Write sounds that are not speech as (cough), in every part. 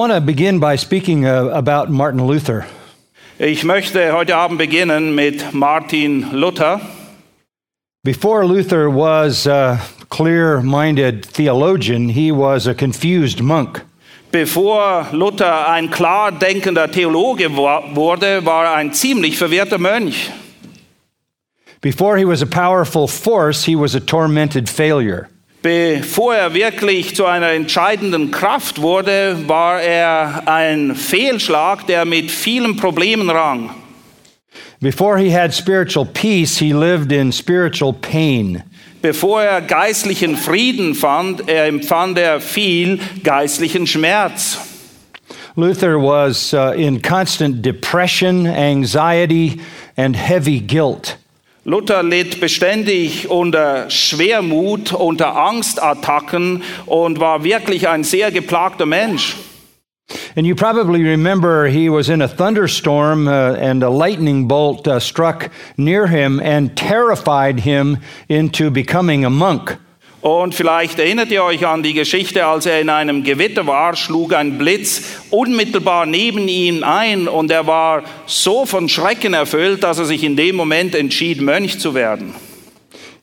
Want to begin by speaking uh, about Martin Luther. Ich möchte heute Abend beginnen mit Martin Luther. Before Luther was a clear minded theologian, he was a confused monk. Bevor Luther ein klar denkender Theologe wurde, war er ein ziemlich verwirrter Mönch. Before he was a powerful force, he was a tormented failure. Bevor er wirklich zu einer entscheidenden Kraft wurde, war er ein Fehlschlag, der mit vielen Problemen rang. Before he had spiritual peace, he lived in spiritual pain. Bevor er geistlichen Frieden fand, er empfand er viel geistlichen Schmerz. Luther was uh, in constant depression, anxiety, and heavy guilt. Luther litt beständig unter Schwermut, unter Angstattacken und war wirklich ein sehr geplagter Mensch. And you probably remember he was in a thunderstorm uh, and a lightning bolt uh, struck near him and terrified him into becoming a monk. Und vielleicht erinnert ihr euch an die Geschichte, als er in einem Gewitter war, schlug ein Blitz unmittelbar neben ihn ein und er war so von Schrecken erfüllt, dass er sich in dem Moment entschied, Mönch zu werden.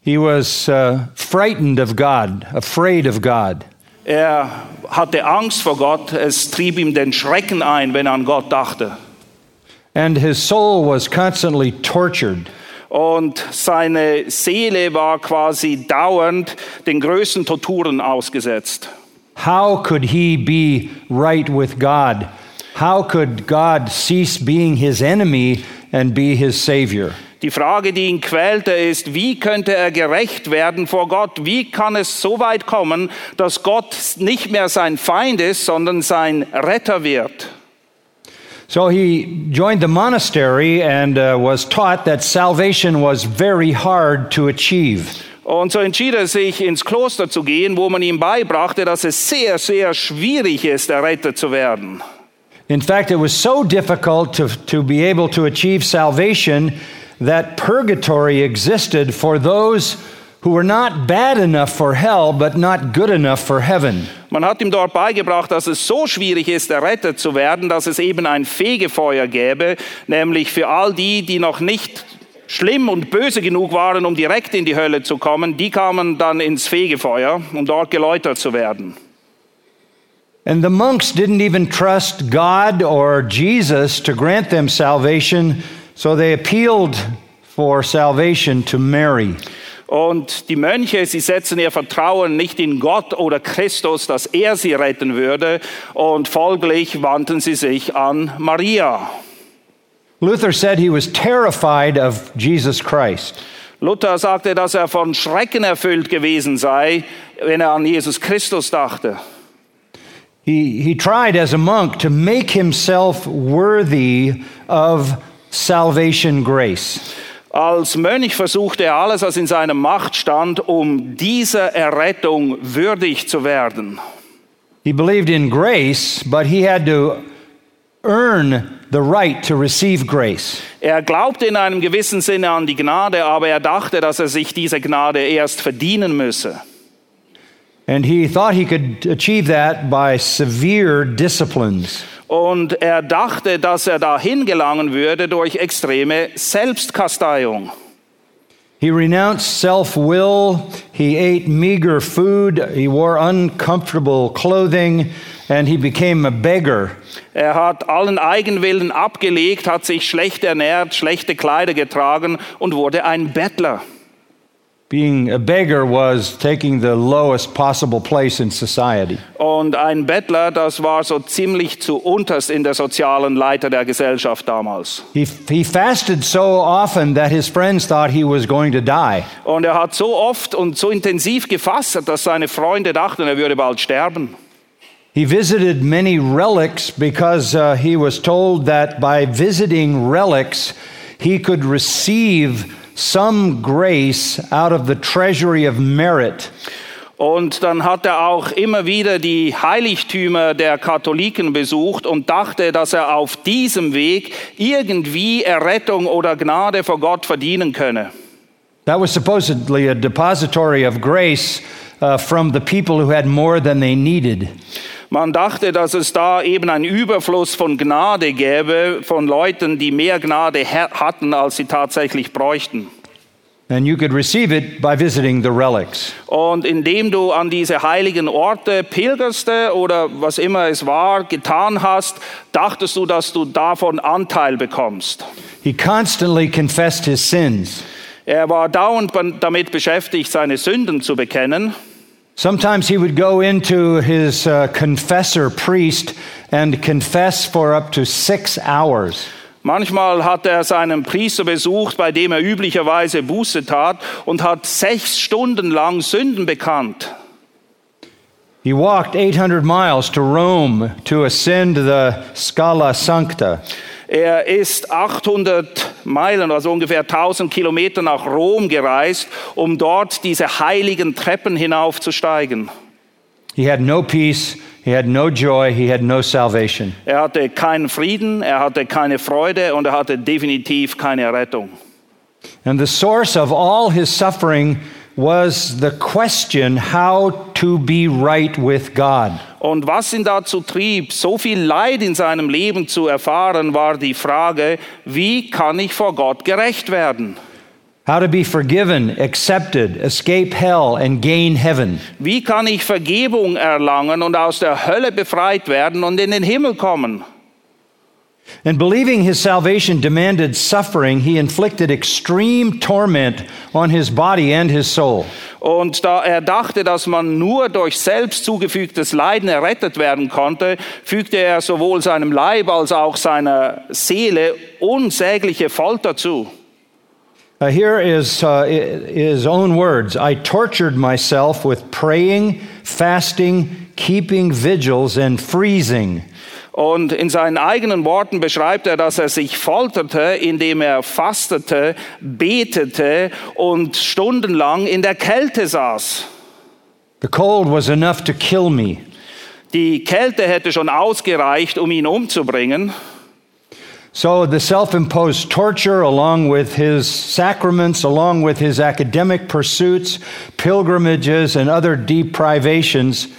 He was uh, frightened of God, afraid of God. Er hatte Angst vor Gott, es trieb ihm den Schrecken ein, wenn er an Gott dachte. And his soul was constantly tortured. Und seine Seele war quasi dauernd den größten Torturen ausgesetzt. How could he be right with God? How could God cease being his enemy and be his savior? Die Frage, die ihn quälte, ist, wie könnte er gerecht werden vor Gott? Wie kann es so weit kommen, dass Gott nicht mehr sein Feind ist, sondern sein Retter wird? So he joined the monastery and uh, was taught that salvation was very hard to achieve. Und so entschied er sich, ins Kloster zu gehen, wo man ihm beibrachte, dass es sehr, sehr schwierig ist, errettet zu werden. In fact, it was so difficult to, to be able to achieve salvation that purgatory existed for those who were not bad enough for hell, but not good enough for heaven. Man hat ihm dort beigebracht, dass es so schwierig ist, errettet zu werden, dass es eben ein Fegefeuer gäbe, nämlich für all die, die noch nicht schlimm und böse genug waren, um direkt in die Hölle zu kommen, die kamen dann ins Fegefeuer, um dort geläutert zu werden. And the monks didn't even trust God or Jesus to grant them salvation, so they appealed for salvation to Mary. Und die Mönche, sie setzen ihr Vertrauen nicht in Gott oder Christus, dass er sie retten würde, und folglich wandten sie sich an Maria. Luther said he was terrified of Jesus Christ. Luther sagte, dass er von Schrecken erfüllt gewesen sei, wenn er an Jesus Christus dachte. He, he tried as a monk to make himself worthy of salvation grace. Als Mönch versuchte er alles, was in seiner Macht stand, um dieser Errettung würdig zu werden. He believed in grace, but he had to earn the right to receive grace. Er glaubte in einem gewissen Sinne an die Gnade, aber er dachte, dass er sich diese Gnade erst verdienen müsse. And he thought he could achieve that by severe disciplines. Und er dachte, dass er dahin gelangen würde durch extreme Selbstkasteiung. He renounced self will, he ate meager food, he wore uncomfortable clothing, and he became a beggar. Er hat allen Eigenwillen abgelegt, hat sich schlecht ernährt, schlechte Kleider getragen und wurde ein Bettler. Being a beggar was taking the lowest possible place in society. Und ein Bettler, das war so ziemlich zu unterst in der sozialen Leiter der Gesellschaft damals. He, he fasted so often that his friends thought he was going to die. Und er hat so oft und so intensiv gefasst, dass seine Freunde dachten, er würde bald sterben. He visited many relics because uh, he was told that by visiting relics, he could receive some grace out of the treasury of merit. Und dann hat er auch immer wieder die Heiligtümer der Katholiken besucht und dachte, dass er auf diesem Weg irgendwie Errettung oder Gnade vor Gott verdienen könne. That was supposedly a depository of grace uh, from the people who had more than they needed. Man dachte, dass es da eben einen Überfluss von Gnade gäbe, von Leuten, die mehr Gnade ha- hatten, als sie tatsächlich bräuchten. And you could receive it by visiting the relics. Und indem du an diese heiligen Orte pilgerste oder was immer es war, getan hast, dachtest du, dass du davon Anteil bekommst. He constantly confessed his sins. Er war dauernd damit beschäftigt, seine Sünden zu bekennen. Sometimes he would go into his uh, confessor priest and confess for up to six hours. Manchmal hat er seinen Priester besucht, bei dem er üblicherweise Buße tat und hat sechs Stunden lang Sünden bekannt. He walked 800 miles to Rome to ascend the Scala Sancta. Er ist 800 Meilen, also ungefähr 1000 Kilometer nach Rom gereist, um dort diese heiligen Treppen hinaufzusteigen. He had no peace, he had no joy, he had no salvation. Er hatte keinen Frieden, er hatte keine Freude und er hatte definitiv keine Rettung. And the source of all his suffering was the question how to be right with God. Und was ihn dazu trieb, so viel Leid in seinem Leben zu erfahren, war die Frage, wie kann ich vor Gott gerecht werden? How to be forgiven, accepted, escape hell, and gain heaven. Wie kann ich Vergebung erlangen und aus der Hölle befreit werden und in den Himmel kommen? And believing his salvation demanded suffering, he inflicted extreme torment on his body and his soul. Und da er dachte, dass man nur durch selbst zugefügtes Leiden errettet werden konnte, fügte er sowohl seinem Leib als auch seiner Seele unsägliche Folter zu. Uh, here is uh, his own words I tortured myself with praying, fasting, keeping vigils, and freezing. Und in seinen eigenen Worten beschreibt er, dass er sich folterte, indem er fastete, betete und stundenlang in der Kälte saß. The cold was enough to kill me. Die Kälte hätte schon ausgereicht, um ihn umzubringen. So the self imposed torture, along with his sacraments, along with his academic pursuits, pilgrimages, and other deprivations,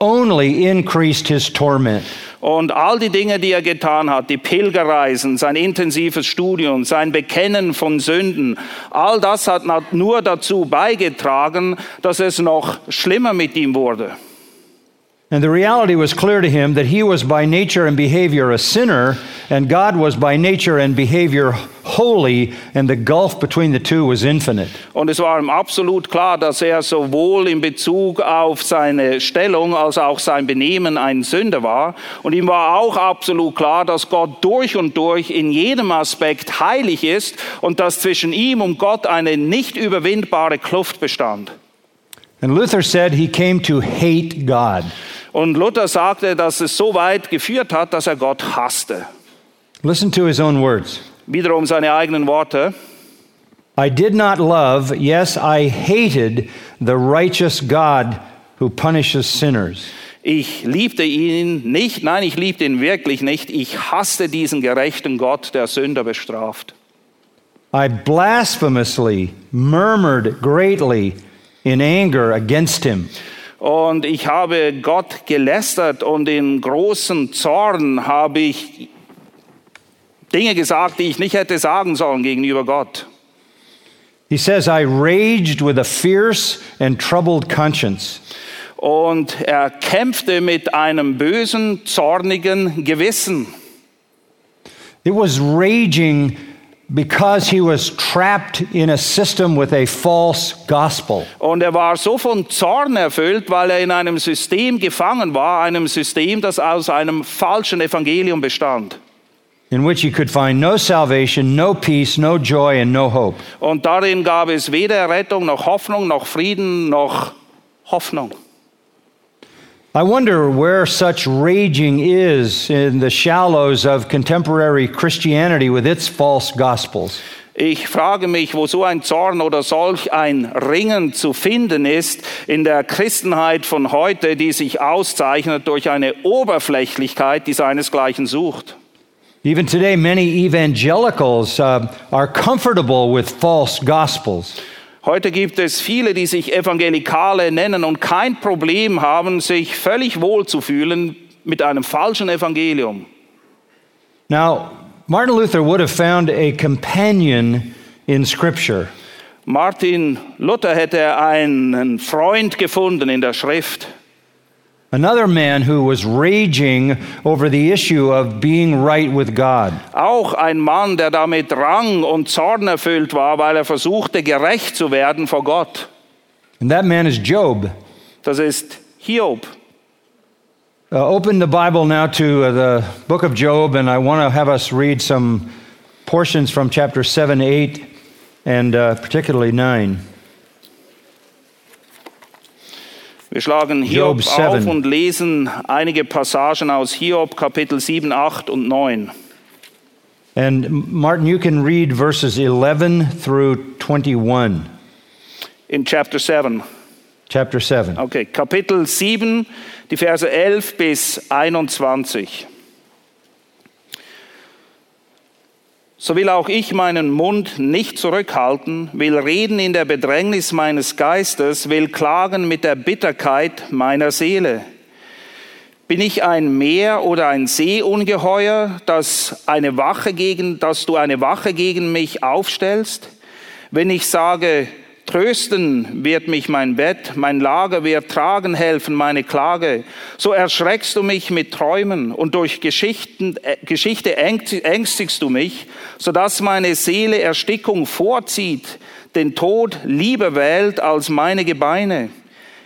only increased his torment. Und all die Dinge, die er getan hat, die Pilgerreisen, sein intensives Studium, sein Bekennen von Sünden, all das hat nur dazu beigetragen, dass es noch schlimmer mit ihm wurde. And the reality was clear to him that he was by nature and behavior a sinner, and God was by nature and behavior holy, and the gulf between the two was infinite. Und es war ihm absolut klar, dass er sowohl in Bezug auf seine Stellung als auch sein Benehmen ein Sünder war. Und ihm war auch absolut klar, dass Gott durch und durch in jedem Aspekt heilig ist und dass zwischen ihm und Gott eine nicht überwindbare Kluft bestand. And Luther said he came to hate God. Und Luther sagte, dass es so weit geführt hat, dass er Gott hasste. Listen to his own words. Wiederum seine eigenen Worte. I did not love, yes, I hated the righteous God who punishes sinners. Ich liebte ihn nicht, nein, ich liebte ihn wirklich nicht. Ich hasste diesen gerechten Gott, der Sünder bestraft. I blasphemously murmured greatly in anger against him. Und ich habe Gott gelästert und in großen Zorn habe ich Dinge gesagt, die ich nicht hätte sagen sollen gegenüber Gott. He says, I raged with a fierce and troubled conscience. Und er kämpfte mit einem bösen, zornigen Gewissen. It was raging because he was trapped in a system with a false gospel. Und er war so von Zorn erfüllt, weil er in einem System gefangen war, einem System, das aus einem falschen Evangelium bestand. in which he could find no salvation, no peace, no joy, and no hope. Und darin gab es weder Rettung noch Hoffnung, noch Frieden, noch Hoffnung. I wonder where such raging is in the shallows of contemporary Christianity with its false gospels. Ich frage mich, wo so ein Zorn oder solch ein Ringen zu finden ist in der Christenheit von heute, die sich auszeichnet durch eine Oberflächlichkeit, die seinesgleichen sucht. Even today, many evangelicals uh, are comfortable with false gospels. Heute gibt es viele, die sich Evangelikale nennen und kein Problem haben, sich völlig wohl zu fühlen mit einem falschen Evangelium. Now, Martin Luther would have found a companion in Scripture. Martin Luther hätte einen Freund gefunden in der Schrift. Another man who was raging over the issue of being right with God. Auch ein Mann, der damit Rang und Zorn erfüllt war, weil er versuchte, gerecht zu werden vor Gott. And that man is Job. Das ist Hiob. Uh, open the Bible now to uh, the book of Job, and I want to have us read some portions from chapter 7, 8, and uh, particularly 9. Wir schlagen Hiob, 7. auf und lesen einige Passagen aus Hiob, Kapitel 7, 8 und 9. And Martin, you can read verses 11 through 21, In Chapter 7. chapter 7. Okay, Kapitel 7, die Verse 11 bis 21. So will auch ich meinen Mund nicht zurückhalten, will reden in der Bedrängnis meines Geistes, will klagen mit der Bitterkeit meiner Seele. Bin ich ein Meer oder ein Seeungeheuer, das, eine Wache gegen, dass du eine Wache gegen mich aufstellst? Wenn ich sage, Trösten wird mich mein Bett, mein Lager wird tragen helfen meine Klage. So erschreckst du mich mit Träumen und durch Geschichten, äh, Geschichte ängstigst du mich, sodass meine Seele Erstickung vorzieht, den Tod lieber wählt als meine Gebeine.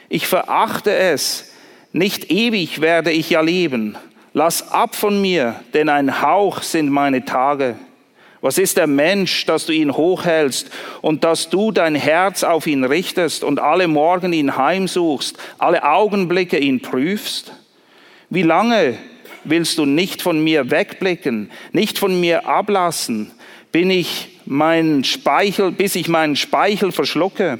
Ich verachte es, nicht ewig werde ich ja leben. Lass ab von mir, denn ein Hauch sind meine Tage. Was ist der Mensch, dass du ihn hochhältst und dass du dein Herz auf ihn richtest und alle Morgen ihn heimsuchst, alle Augenblicke ihn prüfst? Wie lange willst du nicht von mir wegblicken, nicht von mir ablassen, bin ich mein Speichel, bis ich meinen Speichel verschlucke?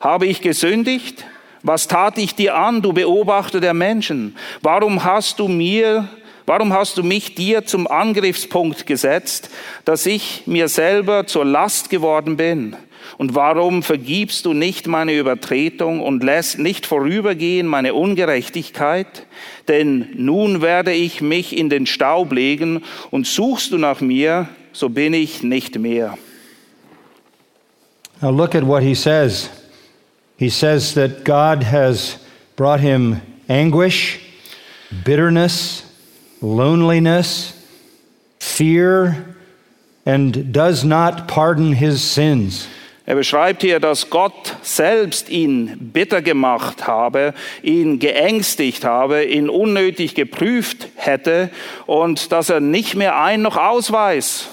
Habe ich gesündigt? Was tat ich dir an, du Beobachter der Menschen? Warum hast du mir Warum hast du mich dir zum Angriffspunkt gesetzt, dass ich mir selber zur Last geworden bin? Und warum vergibst du nicht meine Übertretung und lässt nicht vorübergehen meine Ungerechtigkeit? Denn nun werde ich mich in den Staub legen und suchst du nach mir, so bin ich nicht mehr. Now look at what he says. He says that God has brought him anguish, bitterness, loneliness, fear, and does not pardon his sins. Er beschreibt hier, dass Gott selbst ihn bitter gemacht habe, ihn geängstigt habe, ihn unnötig geprüft hätte und dass er nicht mehr ein noch ausweis.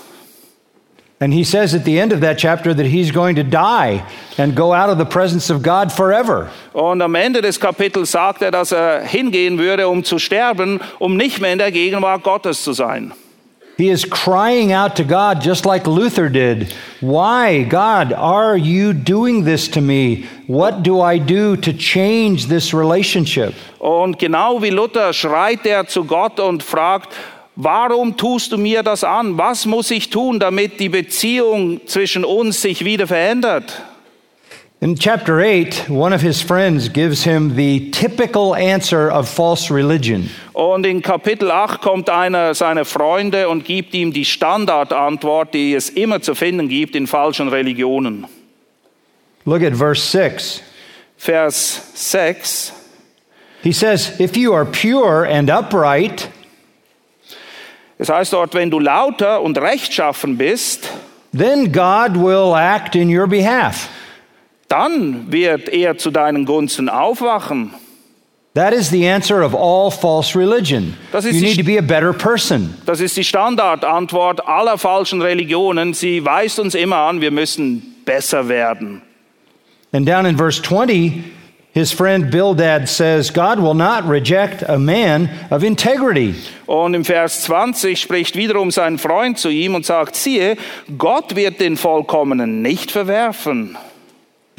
And he says at the end of that chapter that he's going to die and go out of the presence of God forever. Und am Ende des Kapitels sagt er, dass er hingehen würde, um zu sterben, um nicht mehr in der Gegenwart Gottes zu sein. He is crying out to God just like Luther did. Why, God, are you doing this to me? What do I do to change this relationship? Und genau wie Luther schreit er zu Gott und fragt, warum tust du mir das an? Was muss ich tun, damit die Beziehung zwischen uns sich wieder verändert? In chapter 8, one of his friends gives him the typical answer of false religion. Und in Kapitel 8 kommt einer seiner Freunde und gibt ihm die Standardantwort, die es immer zu finden gibt in falschen Religionen. Look at verse 6. Vers 6. He says, If you are pure and upright, Es heißt dort, wenn du lauter und rechtschaffen bist, then God will act in your behalf. dann wird er zu deinen Gunsten aufwachen. That is the answer of all false religion. Das ist You die need to be a better person. Das ist die Standardantwort aller falschen Religionen. Sie weist uns immer an, wir müssen besser werden. And down in verse 20, His friend Bildad says, God will not reject a man of integrity. Und im Vers 20 spricht wiederum sein Freund zu ihm und sagt, siehe, Gott wird den Vollkommenen nicht verwerfen.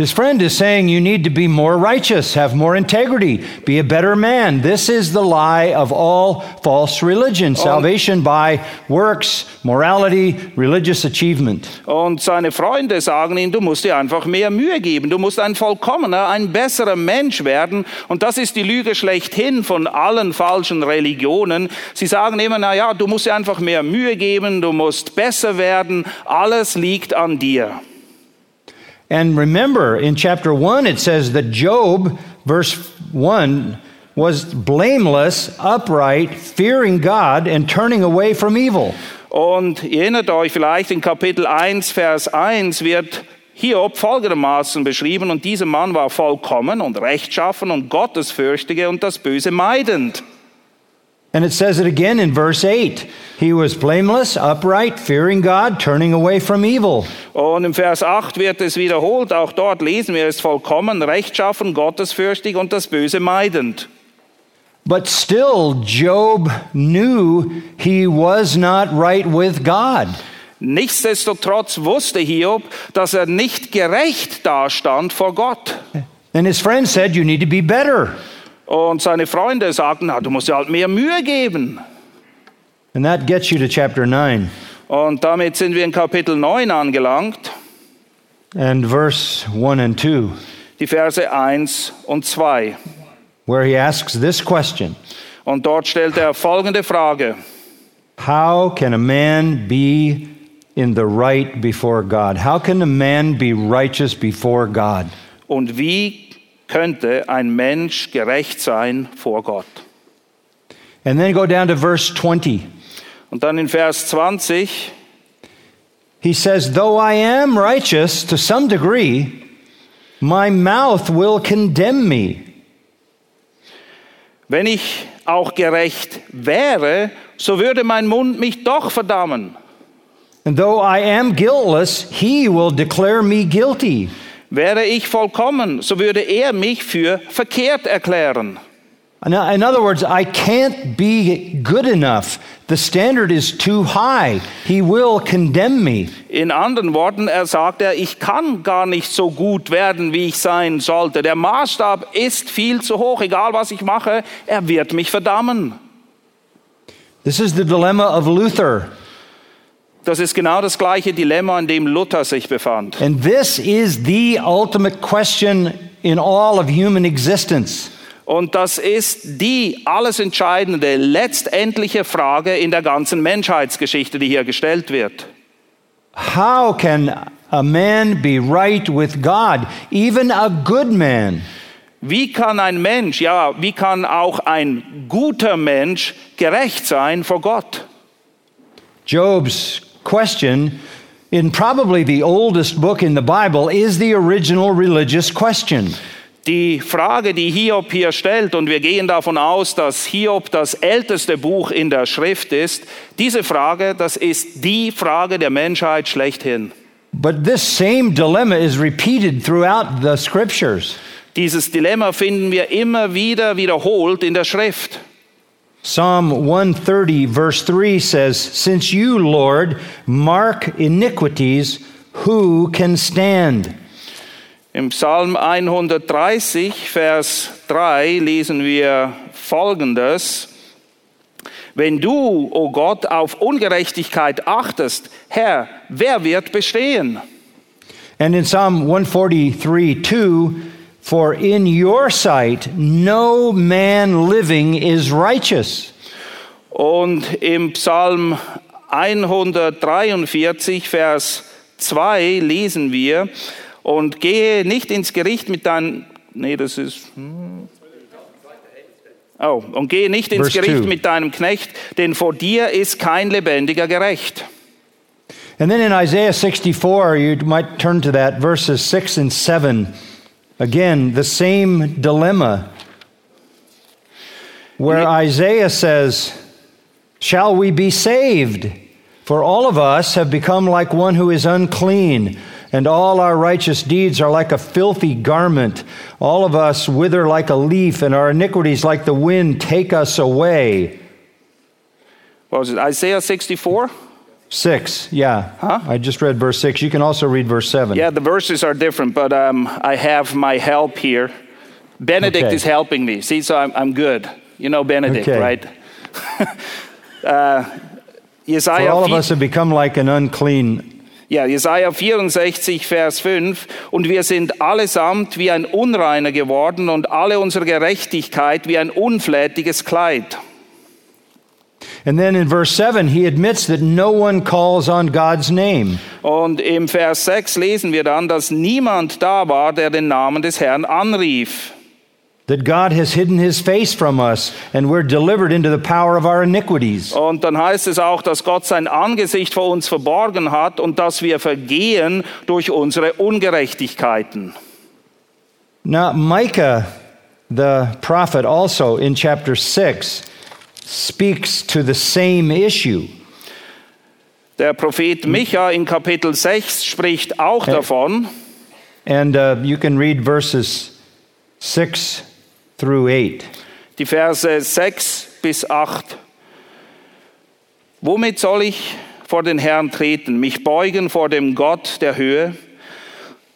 His friend is saying you need to be more righteous, have more integrity, be a better man. This is the lie of all false religion salvation by works, morality, religious achievement. Und seine Freunde sagen ihm, du musst dir einfach mehr Mühe geben, du musst ein vollkommener, ein besserer Mensch werden. Und das ist die Lüge schlechthin von allen falschen Religionen. Sie sagen immer, na ja, du musst dir einfach mehr Mühe geben, du musst besser werden, alles liegt an dir. And remember, in chapter 1, it says that Job, verse 1, was blameless, upright, fearing God, and turning away from evil. Und erinnert euch vielleicht in Kapitel 1, Vers 1 wird Hiob folgendermaßen beschrieben, und dieser Mann war vollkommen und rechtschaffen und gottesfürchtige und das Böse meidend. And it says it again in verse 8. He was blameless, upright, fearing God, turning away from evil. Und im Vers 8 wird es wiederholt, auch dort lesen wir, ist vollkommen, rechtschaffen, gottesfürchtig und das Böse meidend. But still, Job knew he was not right with God. Nichtsdestotrotz wusste Hiob, dass er nicht gerecht dastand vor Gott. And his friend said, You need to be better. Und seine Freunde sagten, na, du musst dir halt mehr Mühe geben. And that gets you to chapter 9 Und damit sind wir in Kapitel 9 angelangt, and verse 1 and 2, die Verse 1 und 2. where he asks this question Und dort stellt er folgende Frage. How can a man be in the right before God? How can a man be righteous before God? Und wie könnte ein Mensch gerecht sein vor Gott? And then go down to verse 20. Und dann in Vers 20, He says, Though I am righteous to some degree, my mouth will condemn me. wenn ich auch gerecht wäre, so würde mein Mund mich doch verdammen. And though I am guiltless, he will declare me guilty. Wäre ich vollkommen, so würde er mich für verkehrt erklären. In other words, I can't be good enough. The standard is too high. He will condemn me. In anderen Worten, er sagt er, ich kann gar nicht so gut werden, wie ich sein sollte. Der Maßstab ist viel zu hoch, egal was ich mache, er wird mich verdammen. This is the dilemma of Luther. Das ist genau das gleiche Dilemma, in dem Luther sich befand. And this is the ultimate question in all of human existence. Und das ist die alles entscheidende, letztendliche Frage in der ganzen Menschheitsgeschichte, die hier gestellt wird. How can a man be right with God, even a good man? Wie kann ein Mensch, ja, wie kann auch ein guter Mensch gerecht sein vor Gott? Job's question, in probably the oldest book in the Bible, is the original religious question. Die Frage, die Hiob hier stellt, und wir gehen davon aus, dass Hiob das älteste Buch in der Schrift ist, diese Frage, das ist die Frage der Menschheit schlechthin. But this same dilemma is repeated throughout the scriptures. Dieses Dilemma finden wir immer wieder wiederholt in der Schrift. Psalm 130, verse 3 says, Since you, Lord, mark iniquities, who can stand? Im Psalm 130, Vers 3 lesen wir Folgendes. Wenn du, o oh Gott, auf Ungerechtigkeit achtest, Herr, wer wird bestehen? And in Psalm 143, 2, For in your sight no man living is righteous. Und im Psalm 143, Vers 2 lesen wir, und gehe nicht ins Gericht mit deinem, nee, das ist, hm. oh, und gehe nicht ins Verse Gericht two. mit deinem Knecht, denn vor dir ist kein Lebendiger gerecht. And then in Isaiah 64, you might turn to that, verses 6 and 7. Again, the same dilemma where Isaiah says, Shall we be saved? For all of us have become like one who is unclean, and all our righteous deeds are like a filthy garment. All of us wither like a leaf, and our iniquities, like the wind, take us away. What Was it Isaiah 64? Six, yeah. Huh? I just read verse six. You can also read verse seven. Yeah, the verses are different, but um, I have my help here. Benedict Okay. is helping me. See, so I'm, I'm good. You know Benedict, Okay. right? (laughs) uh, For Jesaja, all of us have become like an unclean ja, Jesaja 64, Vers 5. Und wir sind allesamt wie ein Unreiner geworden und alle unsere Gerechtigkeit wie ein unflätiges Kleid. And then in verse 7, he admits that no one calls on God's name. Und im Vers 6 lesen wir dann, dass niemand da war, der den Namen des Herrn anrief. That God has hidden his face from us and we're delivered into the power of our iniquities. Und dann heißt es auch, dass Gott sein Angesicht vor uns verborgen hat und dass wir vergehen durch unsere Ungerechtigkeiten. Now, Micah, the prophet, also in chapter 6, speaks to the same issue. Der Prophet Micha in Kapitel 6 spricht auch Äh. davon. And uh, you can read verses 6 through 8. Die Verse 6 bis 8. Womit soll ich vor den Herrn treten, mich beugen vor dem Gott der Höhe?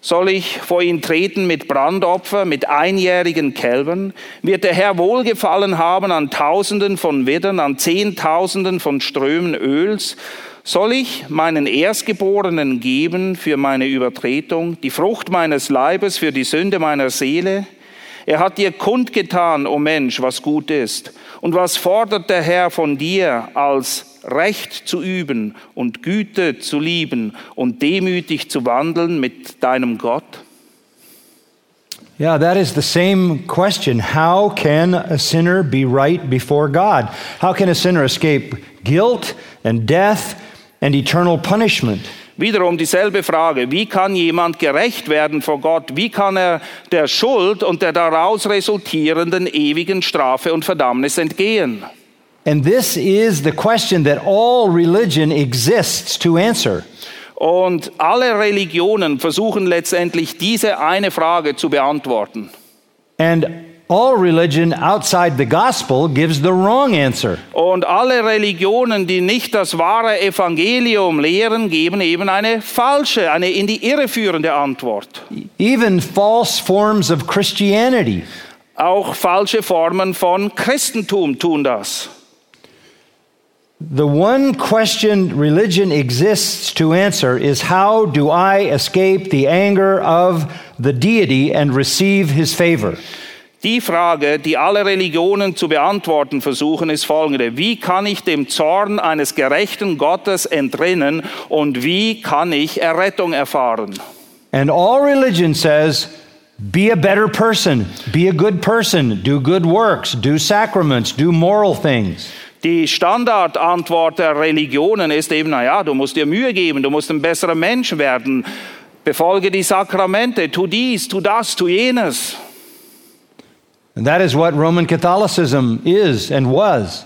Soll ich vor ihn treten mit Brandopfer, mit einjährigen Kälbern? Wird der Herr Wohlgefallen haben an Tausenden von Widdern, an Zehntausenden von Strömen Öls? Soll ich meinen Erstgeborenen geben für meine Übertretung, die Frucht meines Leibes für die Sünde meiner Seele? Er hat dir kundgetan, o Mensch, was gut ist. Und was fordert der Herr von dir, als Recht zu üben und Güte zu lieben und demütig zu wandeln mit deinem Gott? Yeah, that is the same question. How can a sinner be right before God? How can a sinner escape guilt and death and eternal punishment? Wiederum dieselbe Frage, wie kann jemand gerecht werden vor Gott? Wie kann er der Schuld und der daraus resultierenden ewigen Strafe und Verdammnis entgehen? And this is the question that all religion exists to answer. Und alle Religionen versuchen letztendlich diese eine Frage zu beantworten. And all religion outside the gospel gives the wrong answer. Und alle Religionen, die nicht das wahre Evangelium lehren, geben eben eine falsche, eine in die Irre führende Antwort. Even false forms of Christianity. Auch falsche Formen von Christentum tun das. The one question religion exists to answer is how do I escape the anger of the deity and receive his favor? Die Frage, die alle Religionen zu beantworten versuchen, ist folgende. Wie kann ich dem Zorn eines gerechten Gottes entrinnen und wie kann ich Errettung erfahren? And all religion says be a better person, be a good person, do good works, do sacraments, do moral things. Die Standardantwort der Religionen ist eben, naja, du musst dir Mühe geben, du musst ein besserer Mensch werden, befolge die Sakramente, tu dies, tu das, tu jenes. And that is what Roman Catholicism is and was.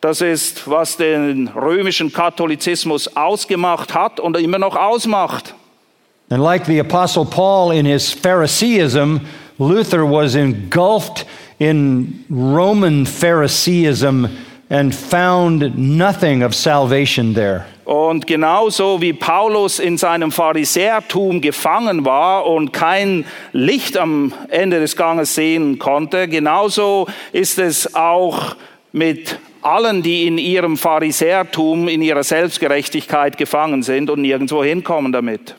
Das ist, was den römischen Katholizismus ausgemacht hat und immer noch ausmacht. And like the Apostle Paul in his Phariseeism, Luther was engulfed in Roman Phariseeism and found nothing of salvation there. Und genauso wie Paulus in seinem Pharisäertum gefangen war und kein Licht am Ende des Ganges sehen konnte, genauso ist es auch mit allen, die in ihrem Pharisäertum, in ihrer Selbstgerechtigkeit gefangen sind und nirgendwo hinkommen damit.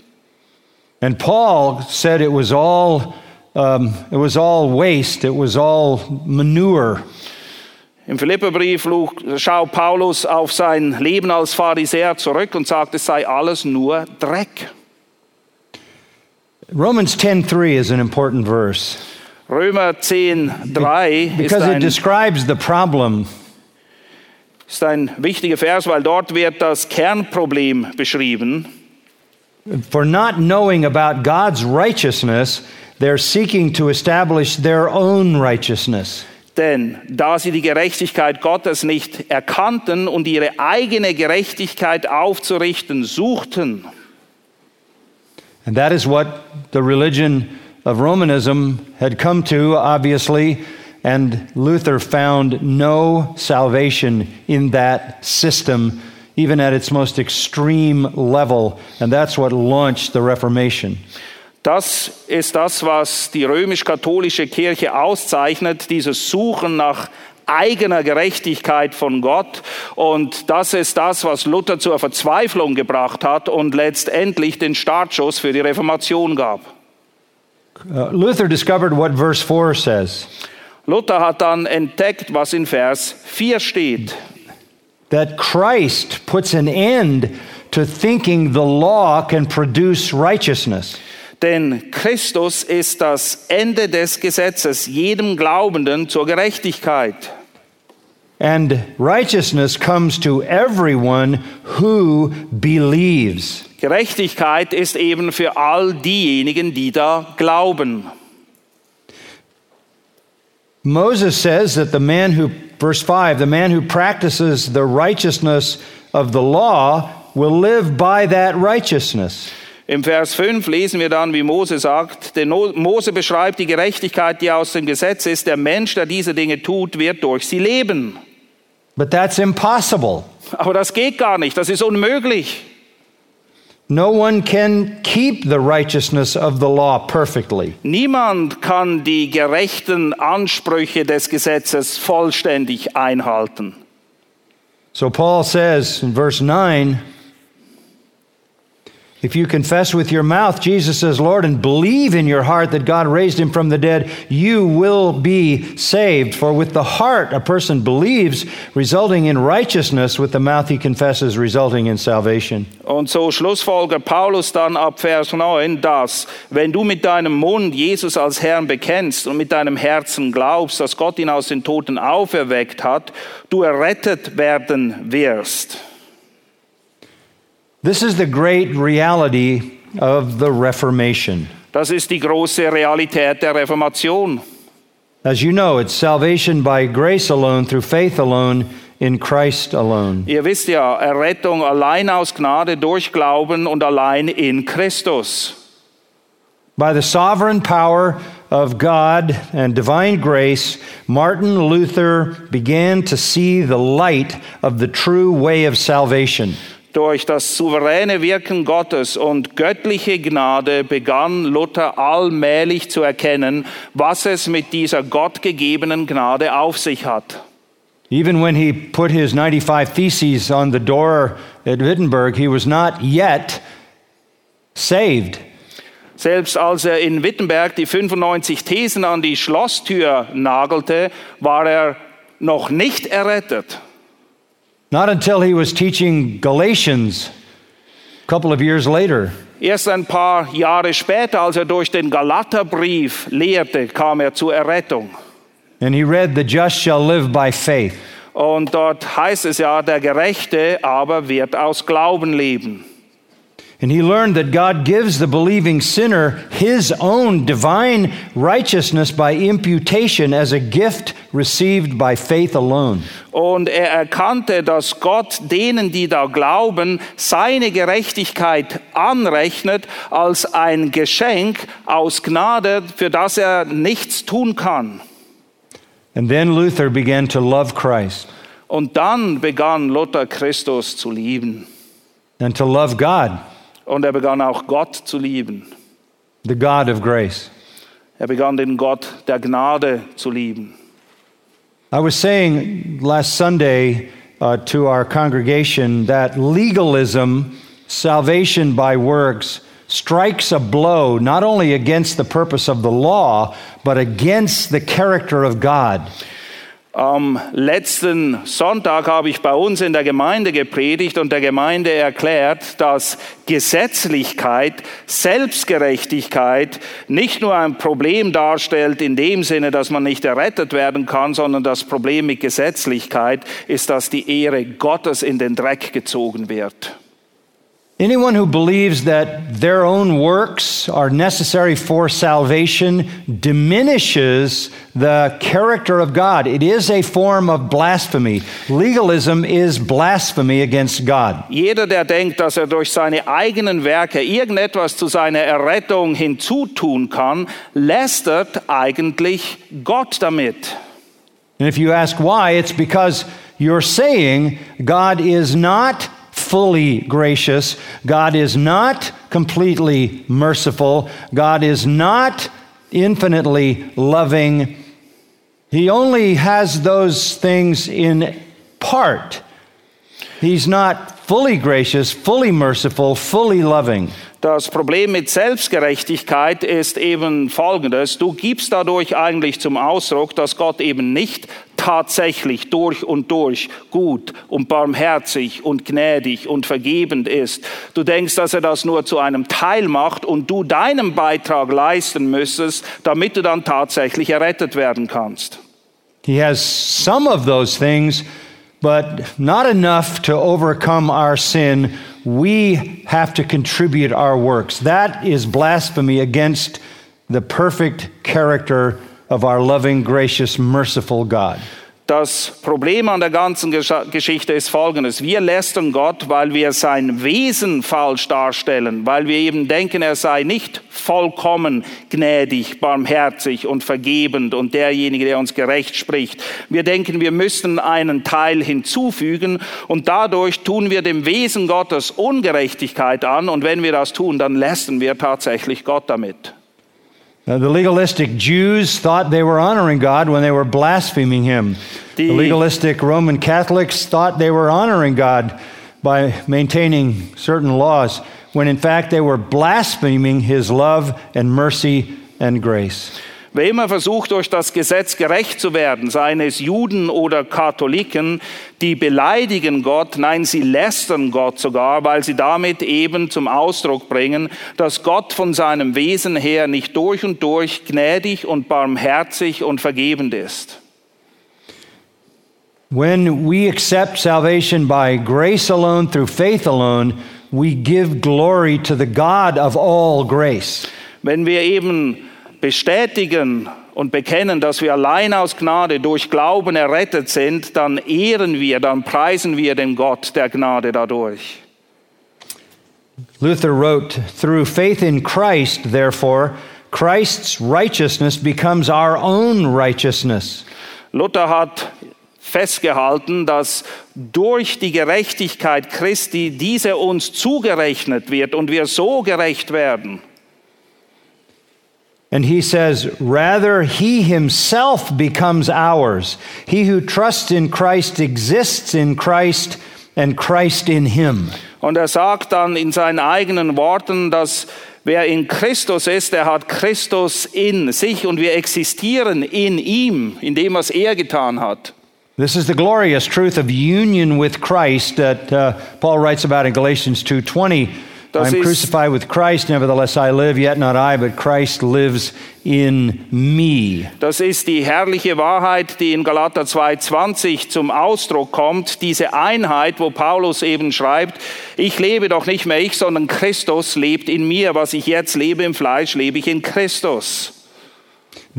And Paul said it was all, um, it was all waste, it was all manure. Im Philipperbrief schaut Paulus auf sein Leben als Pharisäer zurück und sagt, es sei alles nur Dreck. Romans 10:3 is an important verse Römer 10, 3 ist because it ein, describes the problem ist ein wichtiger Vers, weil dort wird das Kernproblem beschrieben. For not knowing about God's righteousness, they're seeking to establish their own righteousness. Denn da sie die Gerechtigkeit Gottes nicht erkannten und ihre eigene Gerechtigkeit aufzurichten suchten, And that is what the religion of Romanism had come to, obviously, and Luther found no salvation in that system, even at its most extreme level, and that's what launched the Reformation. Das ist das, was die römisch-katholische Kirche auszeichnet, dieses Suchen nach eigener Gerechtigkeit von Gott. Und das ist das, was Luther zur Verzweiflung gebracht hat und letztendlich den Startschuss für die Reformation gab. Uh, Luther discovered what verse 4 says Luther hat dann entdeckt, was in Vers 4 steht. that Christ puts an end to thinking the law can produce righteousness. Denn Christus ist das Ende des Gesetzes, jedem Glaubenden zur Gerechtigkeit. And righteousness comes to everyone who believes. Gerechtigkeit ist eben für all diejenigen, die da glauben. Moses says that the man who, verse 5, the man who practices the righteousness of the law will live by that righteousness. Im Vers 5 lesen wir dann, wie Mose sagt, denn Mose beschreibt die Gerechtigkeit, die aus dem Gesetz ist. Der Mensch, der diese Dinge tut, wird durch sie leben. But that's impossible. Aber das geht gar nicht, das ist unmöglich. No one can keep the righteousness of the law perfectly. Niemand kann die gerechten Ansprüche des Gesetzes vollständig einhalten. So Paul says in verse 9 if you confess with your mouth Jesus as Lord and believe in your heart that God raised him from the dead, you will be saved. For with the heart a person believes, resulting in righteousness, with the mouth he confesses, resulting in salvation. Und so schlussfolgert Paulus dann ab Vers 9, dass wenn du mit deinem Mund Jesus als Herrn bekennst und mit deinem Herzen glaubst, dass Gott ihn aus den Toten auferweckt hat, du errettet werden wirst. This is the great reality of the Reformation. Das ist die große Realität der Reformation. As you know, it's salvation by grace alone, through faith alone, in Christ alone. Ihr wisst ja, Errettung allein aus Gnade durch Glauben und allein in Christus. By the sovereign power of God and divine grace, Martin Luther began to see the light of the true way of salvation. Durch das souveräne Wirken Gottes und göttliche Gnade begann Luther allmählich zu erkennen, was es mit dieser gottgegebenen Gnade auf sich hat. Even when he put his 95 Theses on the door at Wittenberg, he was not yet saved. Selbst als er in Wittenberg die 95 Thesen an die Schlosstür nagelte, war er noch nicht errettet. Not until he was teaching Galatians a couple of years later. Erst ein paar Jahre später, als er durch den Galaterbrief lehrte, kam er zur Errettung. And he read, The just shall live by faith. Und dort heißt es ja, der Gerechte aber wird aus Glauben leben. And he learned that God gives the believing sinner his own divine righteousness by imputation as a gift received by faith alone. Und er erkannte, dass Gott denen, die da glauben, seine Gerechtigkeit anrechnet als ein Geschenk aus Gnade, für das er nichts tun kann. And then Luther began to love Christ Und dann begann Luther Christus zu lieben. and to love God, Und er begann auch Gott zu lieben. the God of grace. Er begann den Gott der Gnade zu lieben. I was saying last Sunday uh, to our congregation that legalism, salvation by works, strikes a blow not only against the purpose of the law, but against the character of God. Am letzten Sonntag habe ich bei uns in der Gemeinde gepredigt und der Gemeinde erklärt, dass Gesetzlichkeit, Selbstgerechtigkeit nicht nur ein Problem darstellt in dem Sinne, dass man nicht errettet werden kann, sondern das Problem mit Gesetzlichkeit ist, dass die Ehre Gottes in den Dreck gezogen wird. Anyone who believes that their own works are necessary for salvation diminishes the character of God. It is a form of blasphemy. Legalism is blasphemy against God. Jeder, der denkt, dass er durch seine eigenen Werke irgendetwas zu seiner Errettung hinzutun kann, lästert eigentlich Gott damit. And if you ask why, it's because you're saying God is not fully gracious. God is not completely merciful. God is not infinitely loving. He only has those things in part. He's not fully gracious, fully merciful, fully loving. Das Problem mit Selbstgerechtigkeit ist eben folgendes. Du gibst dadurch eigentlich zum Ausdruck, dass Gott eben nicht tatsächlich durch und durch gut und barmherzig und gnädig und vergebend ist. Du denkst, dass er das nur zu einem Teil macht und du deinen Beitrag leisten müsstest, damit du dann tatsächlich errettet werden kannst. He has some of those things, but not enough to overcome our sin. We have to contribute our works. That is blasphemy against the perfect character of our loving, gracious, merciful God. Das Problem an der ganzen Gesch- Geschichte ist folgendes. Wir lästern Gott, weil wir sein Wesen falsch darstellen, weil wir eben denken, er sei nicht vollkommen gnädig, barmherzig und vergebend und derjenige, der uns gerecht spricht. Wir denken, wir müssten einen Teil hinzufügen und dadurch tun wir dem Wesen Gottes Ungerechtigkeit an und wenn wir das tun, dann lästern wir tatsächlich Gott damit. Now, the legalistic Jews thought they were honoring God when they were blaspheming Him. The, The- legalistic Roman Catholics thought they were honoring God by maintaining certain laws, when in fact they were blaspheming His love and mercy and grace. Wer immer versucht, durch das Gesetz gerecht zu werden, seien es Juden oder Katholiken, die beleidigen Gott, nein, sie lästern Gott sogar, weil sie damit eben zum Ausdruck bringen, dass Gott von seinem Wesen her nicht durch und durch gnädig und barmherzig und vergebend ist. When we accept salvation by grace alone, through faith alone, we give glory to the God of all grace. Wenn wir eben bestätigen und bekennen, dass wir allein aus Gnade durch Glauben errettet sind, dann ehren wir, dann preisen wir den Gott der Gnade dadurch. Luther wrote, Through faith in Christ, therefore, Christ's righteousness becomes our own righteousness. Luther hat festgehalten, dass durch die Gerechtigkeit Christi diese uns zugerechnet wird und wir so gerecht werden. And he says, Rather, he himself becomes ours. He who trusts in Christ exists in Christ, and Christ in him. Und er sagt dann in seinen eigenen Worten, dass wer in Christus ist, der hat Christus in sich und wir existieren in ihm, in dem, was er getan hat. This is the glorious truth of union with Christ that uh, Paul writes about in Galatians 2:20. Das I'm crucified with Christ, nevertheless I live, yet not I, but Christ lives in me. Das ist die herrliche Wahrheit, die in Galater 2,20 zum Ausdruck kommt. Diese Einheit, wo Paulus eben schreibt, ich lebe doch nicht mehr ich, sondern Christus lebt in mir. Was ich jetzt lebe im Fleisch, lebe ich in Christus.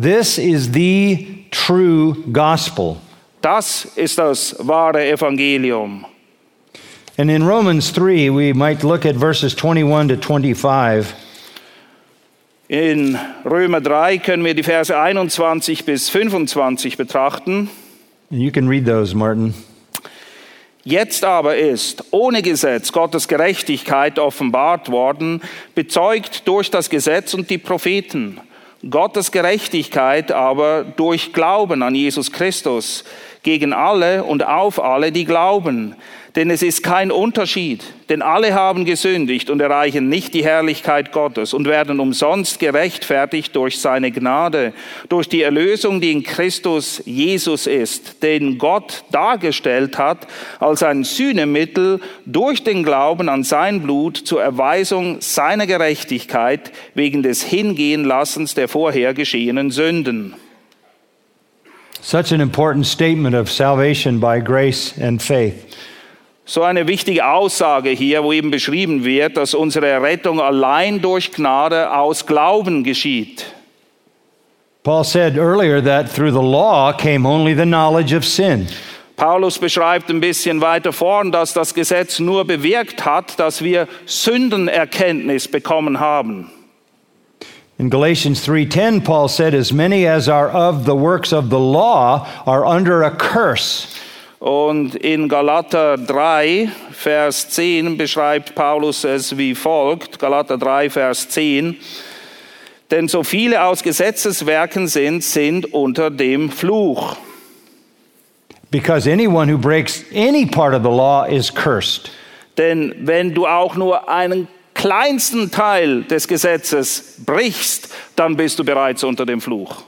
This is the true gospel. Das ist das wahre Evangelium. And in Romans 3, we might look at verses 21 to 25. In Römer 3 können wir die Verse 21 bis 25 betrachten. And you can read those, Martin. Jetzt aber ist ohne Gesetz Gottes Gerechtigkeit offenbart worden, bezeugt durch das Gesetz und die Propheten. Gottes Gerechtigkeit aber durch Glauben an Jesus Christus gegen alle und auf alle, die glauben. Denn es ist kein Unterschied, denn alle haben gesündigt und erreichen nicht die Herrlichkeit Gottes und werden umsonst gerechtfertigt durch seine Gnade, durch die Erlösung, die in Christus Jesus ist, den Gott dargestellt hat als ein Sühnemittel durch den Glauben an sein Blut zur Erweisung seiner Gerechtigkeit wegen des Hingehenlassens der vorher geschehenen Sünden. Such an important statement of salvation by grace and faith. So eine wichtige Aussage hier, wo eben beschrieben wird, dass unsere Rettung allein durch Gnade aus Glauben geschieht. Paul said earlier that through the law came only the knowledge of sin. Paulus beschreibt ein bisschen weiter vorn, dass das Gesetz nur bewirkt hat, dass wir Sündenerkenntnis bekommen haben. In Galatians 3:10 Paul said as many as are of the works of the law are under a curse. Und in Galater 3, Vers 10 beschreibt Paulus es wie folgt. Galater 3, Vers 10. Denn so viele aus Gesetzeswerken sind, sind unter dem Fluch. Because anyone who breaks any part of the law is cursed. Denn wenn du auch nur einen kleinsten Teil des Gesetzes brichst, dann bist du bereits unter dem Fluch.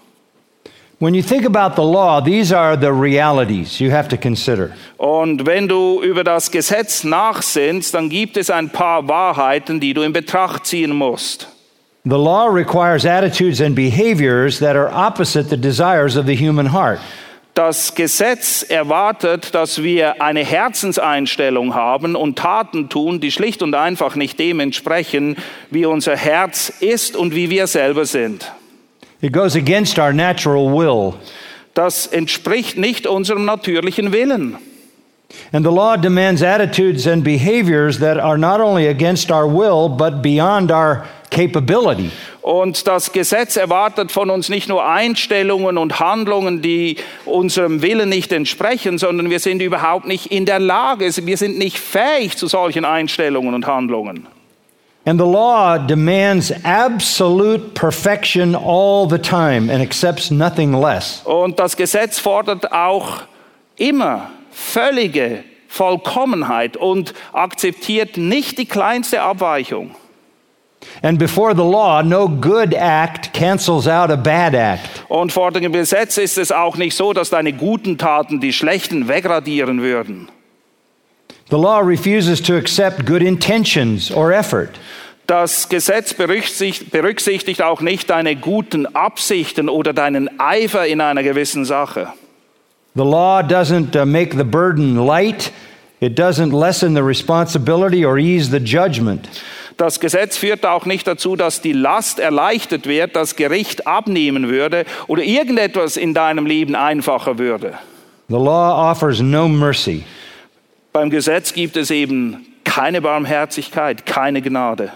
When you think about the law, these are the realities you have to consider. Und wenn du über das Gesetz nachsinnst, dann gibt es ein paar Wahrheiten, die du in Betracht ziehen musst. The law requires attitudes and behaviors that are opposite the desires of the human heart. Das Gesetz erwartet, dass wir eine Herzenseinstellung haben und Taten tun, die schlicht und einfach nicht dem entsprechen, wie unser Herz ist und wie wir selber sind. It goes against our natural will. Das entspricht nicht unserem natürlichen Willen. And the law demands attitudes and behaviors that are not only against our will, but beyond our capability. Und das Gesetz erwartet von uns nicht nur Einstellungen und Handlungen, die unserem Willen nicht entsprechen, sondern wir sind überhaupt nicht in der Lage, wir sind nicht fähig zu solchen Einstellungen und Handlungen. And the law demands absolute perfection all the time and accepts nothing less. Und das Gesetz fordert auch immer völlige Vollkommenheit und akzeptiert nicht die kleinste Abweichung. And before the law, no good act cancels out a bad act. Und vor dem Gesetz ist es auch nicht so, dass deine guten Taten die schlechten wegradieren würden. The law refuses to accept good intentions or effort. Das Gesetz berücksichtigt, berücksichtigt auch nicht deine guten Absichten oder deinen Eifer in einer gewissen Sache. The law doesn't uh, make the burden light, it doesn't lessen the responsibility or ease the judgment. Das Gesetz führt auch nicht dazu, dass die Last erleichtert wird, das Gericht abnehmen würde oder irgendetwas in deinem Leben einfacher würde. The law offers no mercy. Beim Gesetz gibt es eben keine Barmherzigkeit, keine Gnade.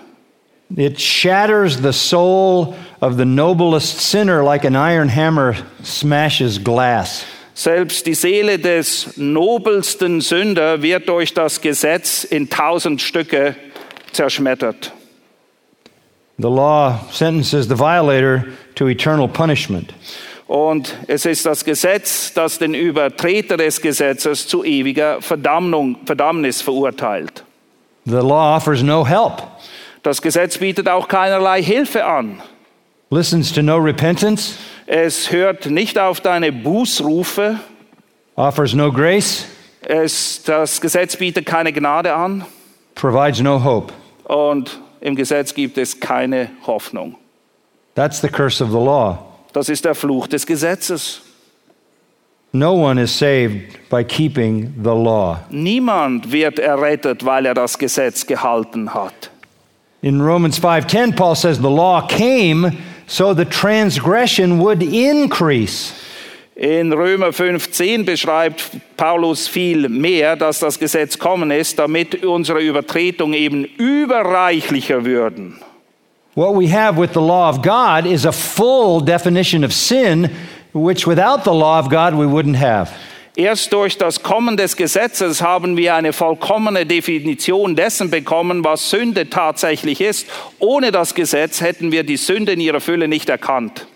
It shatters the soul of the noblest sinner like an iron hammer smashes glass. Selbst die Seele des nobelsten Sünder wird durch das Gesetz in tausend Stücke zerschmettert. The law sentences the violator to eternal punishment. Und es ist das Gesetz, das den Übertreter des Gesetzes zu ewiger Verdammung, Verdammnis verurteilt. The law offers no help, Das Gesetz bietet auch keinerlei Hilfe an. listens to no repentance, Es hört nicht auf deine Bußrufe. offers no grace, Es, das Gesetz bietet keine Gnade an. provides no hope. Und im Gesetz gibt es keine Hoffnung. That's the curse of the law. Das ist der Fluch des Gesetzes. No one is saved by keeping the law. Niemand wird errettet, weil er das Gesetz gehalten hat. In Romans 5:10 Paul says the law came so the transgression would increase. In Römer 15 beschreibt Paulus viel mehr, dass das Gesetz kommen ist, damit unsere Übertretungen eben überreichlicher würden. What we have with the law of God is a full definition of sin which without the law of God we wouldn't have. Erst durch das Kommen des Gesetzes haben wir eine vollkommene Definition dessen bekommen, was Sünde tatsächlich ist. Ohne das Gesetz hätten wir die Sünde in ihrer Fülle nicht erkannt.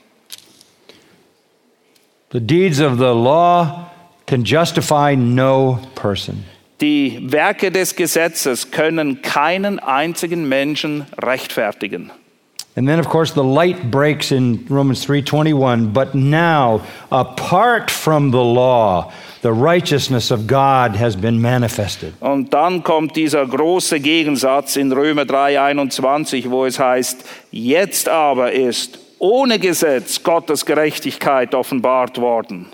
The deeds of the law can justify no person. Die Werke des Gesetzes können keinen einzigen Menschen rechtfertigen. And then of course the light breaks in Romans 3:21, but now apart from the law the righteousness of God has been manifested. Und dann kommt dieser große Gegensatz in Römer 3:21, wo es heißt, jetzt aber ist ohne Gesetz Gottes Gerechtigkeit offenbart worden.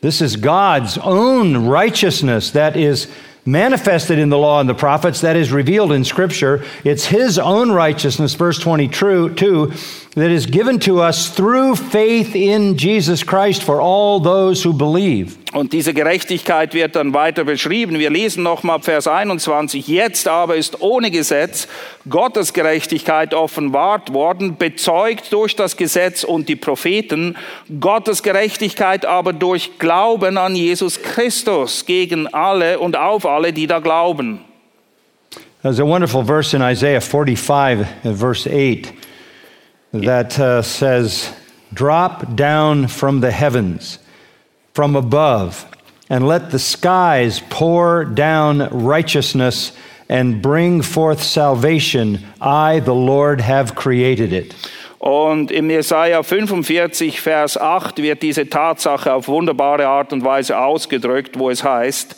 This is God's own righteousness that is manifested in the law and the prophets, that is revealed in Scripture. It's His own righteousness, verse 22, that is given to us through faith in Jesus Christ for all those who believe. Und diese Gerechtigkeit wird dann weiter beschrieben. Wir lesen nochmal Vers 21. Jetzt aber ist ohne Gesetz Gottes Gerechtigkeit offenbart worden, bezeugt durch das Gesetz und die Propheten, Gottes Gerechtigkeit aber durch Glauben an Jesus Christus gegen alle und auf alle, die da glauben. There's a wonderful verse in Isaiah 45, verse 8, that uh, says, Drop down from the heavens. From above, and let the skies pour down righteousness and bring forth salvation. I, the Lord, have created it. Und im Jesaja 45, Vers 8 wird diese Tatsache auf wunderbare Art und Weise ausgedrückt, wo es heißt,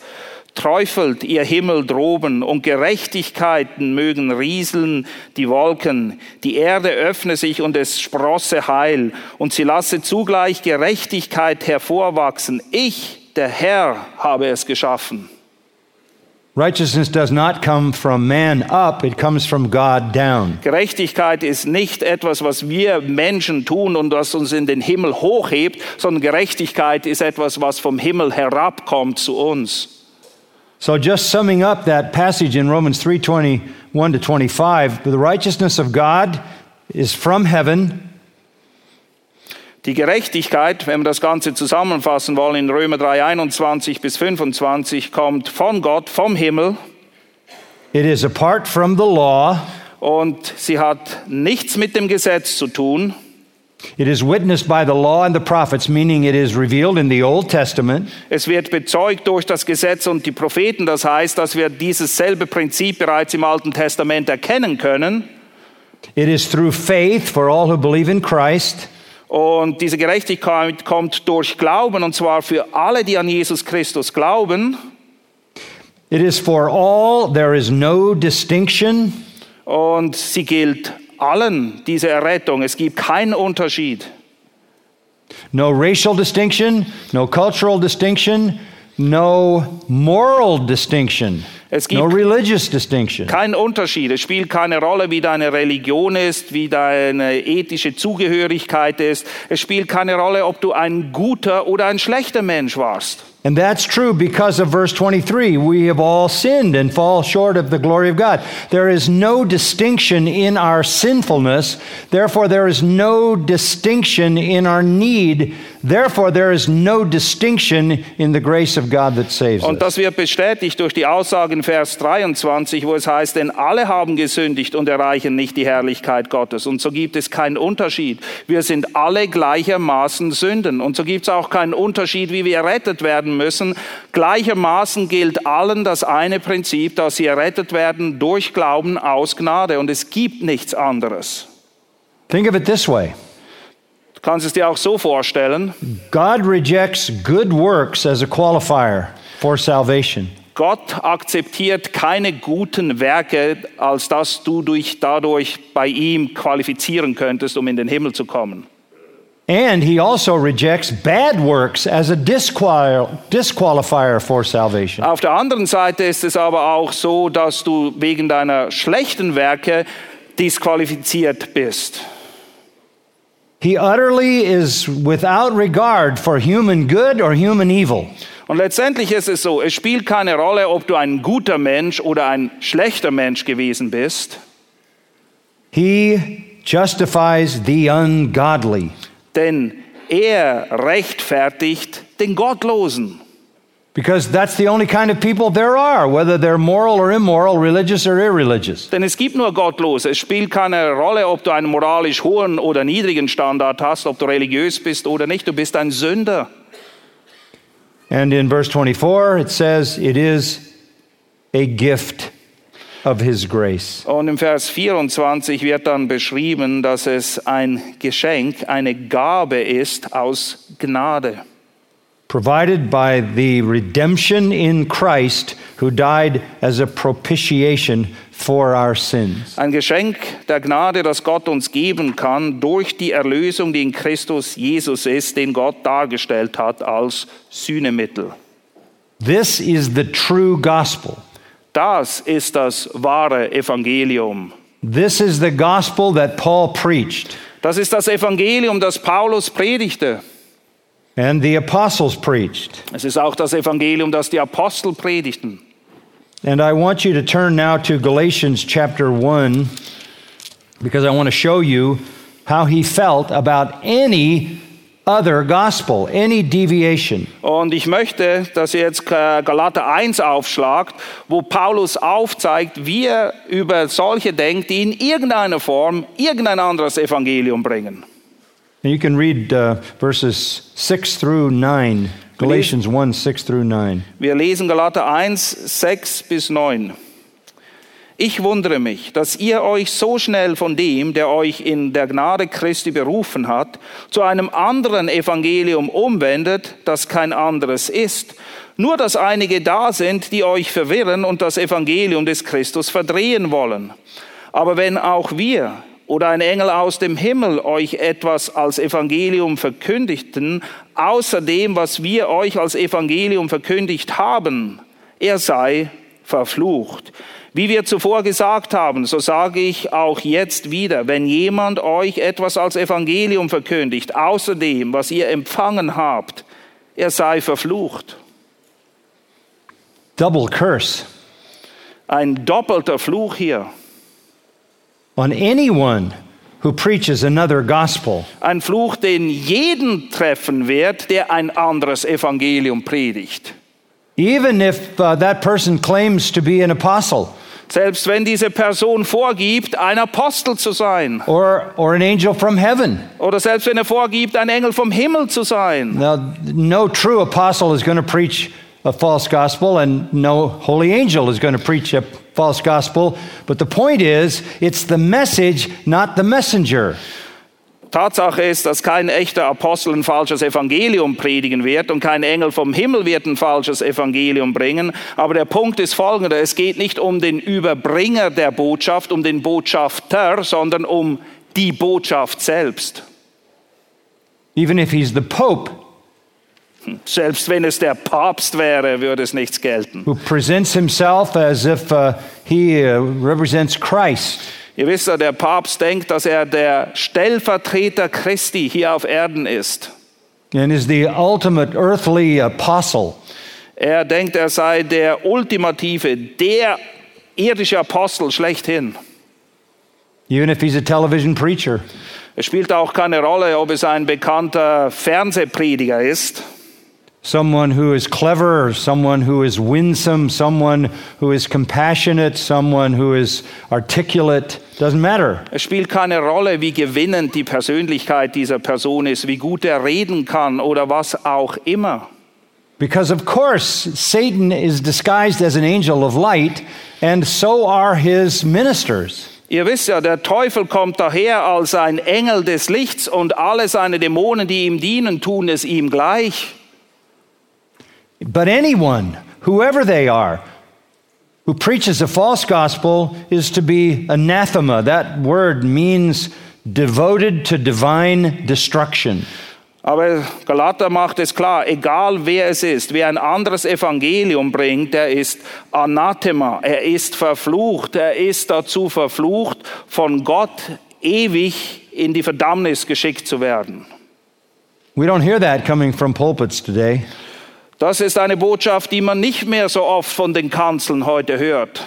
Träufelt ihr Himmel droben und Gerechtigkeiten mögen rieseln die Wolken. Die Erde öffne sich und es sprosse Heil und sie lasse zugleich Gerechtigkeit hervorwachsen. Ich, der Herr, habe es geschaffen. Righteousness does not come from man up, it comes from God down. Gerechtigkeit ist nicht etwas, was wir Menschen tun und was uns in den Himmel hochhebt, sondern Gerechtigkeit ist etwas, was vom Himmel herabkommt zu uns. So just summing up that passage in Romans 3:21 to 25, the righteousness of God is from heaven. Die Gerechtigkeit, wenn wir das Ganze zusammenfassen wollen, in Römer 3, 21 bis 25, kommt von Gott, vom Himmel. It is apart from the law. Und sie hat nichts mit dem Gesetz zu tun. It is witnessed by the law and the prophets, meaning it is revealed in the Old Testament. Es wird bezeugt durch das Gesetz und die Propheten, das heißt, dass wir dieses selbe Prinzip bereits im Alten Testament erkennen können. It is through faith for all who believe in Christ. Und diese Gerechtigkeit kommt durch Glauben und zwar für alle, die an Jesus Christus glauben. It is for all, there is no distinction. Und sie gilt allen diese Errettung. Es gibt keinen Unterschied. No racial distinction, no cultural distinction, no moral distinction. Es gibt no religious distinction. Kein Unterschied. Es spielt keine Rolle, wie deine Religion ist, wie deine ethische Zugehörigkeit ist. Es spielt keine Rolle, ob du ein guter oder ein schlechter Mensch warst. And that's true because of verse 23. We have all sinned and fall short of the glory of God. There is no distinction in our sinfulness. Therefore, there is no distinction in our need. Therefore, there is no distinction in the grace of God that saves Und das wird bestätigt durch die Aussage in Vers 23, wo es heißt, denn alle haben gesündigt und erreichen nicht die Herrlichkeit Gottes. Und so gibt es keinen Unterschied. Wir sind alle gleichermaßen Sünden. Und so gibt es auch keinen Unterschied, wie wir errettet werden müssen. Gleichermaßen gilt allen das eine Prinzip, dass sie errettet werden durch Glauben aus Gnade. Und es gibt nichts anderes. Think of it this way. Kannst es dir auch so vorstellen. God rejects good works as a qualifier for salvation. Gott akzeptiert keine guten Werke, als dass du dich dadurch bei ihm qualifizieren könntest, um in den Himmel zu kommen. And he also rejects bad works as a disqual disqualifier for salvation. Auf der anderen Seite ist es aber auch so, dass du wegen deiner schlechten Werke disqualifiziert bist. He utterly is without regard for human good or human evil. Und letztendlich ist es so, es spielt keine Rolle, ob du ein guter Mensch oder ein schlechter Mensch gewesen bist. He justifies the ungodly. Denn er rechtfertigt den Gottlosen. Because that's the only kind of people there are, whether they're moral or immoral, religious or irreligious. Denn es gibt nur Gottlose. Es spielt keine Rolle, ob du einen moralisch hohen oder niedrigen Standard hast, ob du religiös bist oder nicht. Du bist ein Sünder. And in verse 24, it says, It is a gift of His grace. Und im Vers 24 wird dann beschrieben, dass es ein Geschenk, eine Gabe ist aus Gnade. Provided by the redemption in Christ, who died as a propitiation for our sins. Ein Geschenk der Gnade, das Gott uns geben kann durch die Erlösung, die in Christus Jesus ist, den Gott dargestellt hat als Sühnemittel. This is the true gospel. Das ist das wahre Evangelium. This is the gospel that Paul preached Das ist das Evangelium, das Paulus predigte. And the apostles preached. Es ist auch das Evangelium, das die Apostel predigten. And I want you to turn now to Galatians chapter 1 because I want to show you how he felt about any other gospel, any deviation. Und ich möchte, dass ihr jetzt äh, Galater 1 aufschlagt, wo Paulus aufzeigt, wie er über solche denkt, die in irgendeiner Form irgendein anderes Evangelium bringen. And you can read uh, verses 6 through 9, Galatians 1 6 through 9. Wir lesen Galater 1, 6 bis 9. Ich wundere mich, dass ihr euch so schnell von dem, der euch in der Gnade Christi berufen hat, zu einem anderen Evangelium umwendet, das kein anderes ist. Nur dass einige da sind, die euch verwirren und das Evangelium des Christus verdrehen wollen. Aber wenn auch wir oder ein Engel aus dem Himmel euch etwas als Evangelium verkündigten, außer dem, was wir euch als Evangelium verkündigt haben, er sei verflucht. Wie wir zuvor gesagt haben, so sage ich auch jetzt wieder, wenn jemand euch etwas als Evangelium verkündigt, außer dem, was ihr empfangen habt, er sei verflucht. Double curse Ein doppelter Fluch hier. On anyone who preaches another gospel. Ein Fluch, den jeden treffen wird, der ein anderes Evangelium predigt. Even if uh, that person claims to be an apostle Selbst wenn diese Person vorgibt, ein Apostel zu sein. or, or an angel from heaven. Oder selbst wenn er vorgibt, ein Engel vom Himmel zu sein. Now, no true apostle is going to preach a false gospel, and no holy angel is going to preach a false gospel. But the point is, it's the message, not the messenger. Tatsache ist, dass kein echter Apostel ein falsches Evangelium predigen wird und kein Engel vom Himmel wird ein falsches Evangelium bringen. Aber der Punkt ist folgender. Es geht nicht um den Überbringer der Botschaft, um den Botschafter, sondern um die Botschaft selbst. Even if he's the Pope Selbst wenn es der Papst wäre, würde es nichts gelten. who presents himself as if uh, he uh, represents Christ. Ihr wisst ja, der Papst denkt, dass er der Stellvertreter Christi hier auf Erden ist. and is the ultimate earthly apostle. Er denkt, er sei der ultimative, der irdische Apostel schlechthin. Even if he's a television preacher, Es spielt auch keine Rolle, ob es ein bekannter Fernsehprediger ist, someone who is clever, someone who is winsome, someone who is compassionate, someone who is articulate, doesn't matter. es spielt keine Rolle, wie gewinnend die Persönlichkeit dieser Person ist, wie gut er reden kann oder was auch immer. Because, of course, Satan is disguised as an angel of light, and so are his ministers. Ihr wisst ja, der Teufel kommt daher als ein Engel des Lichts und alle seine Dämonen, die ihm dienen, tun es ihm gleich. But anyone, whoever they are, who preaches a false gospel is to be anathema. That word means devoted to divine destruction. Aber Galater macht es klar, egal wer es ist, wer ein anderes Evangelium bringt, der ist Anathema, er ist verflucht, er ist dazu verflucht, von Gott ewig in die Verdammnis geschickt zu werden. We don't hear that coming from pulpits today. Das ist eine Botschaft, die man nicht mehr so oft von den Kanzeln heute hört.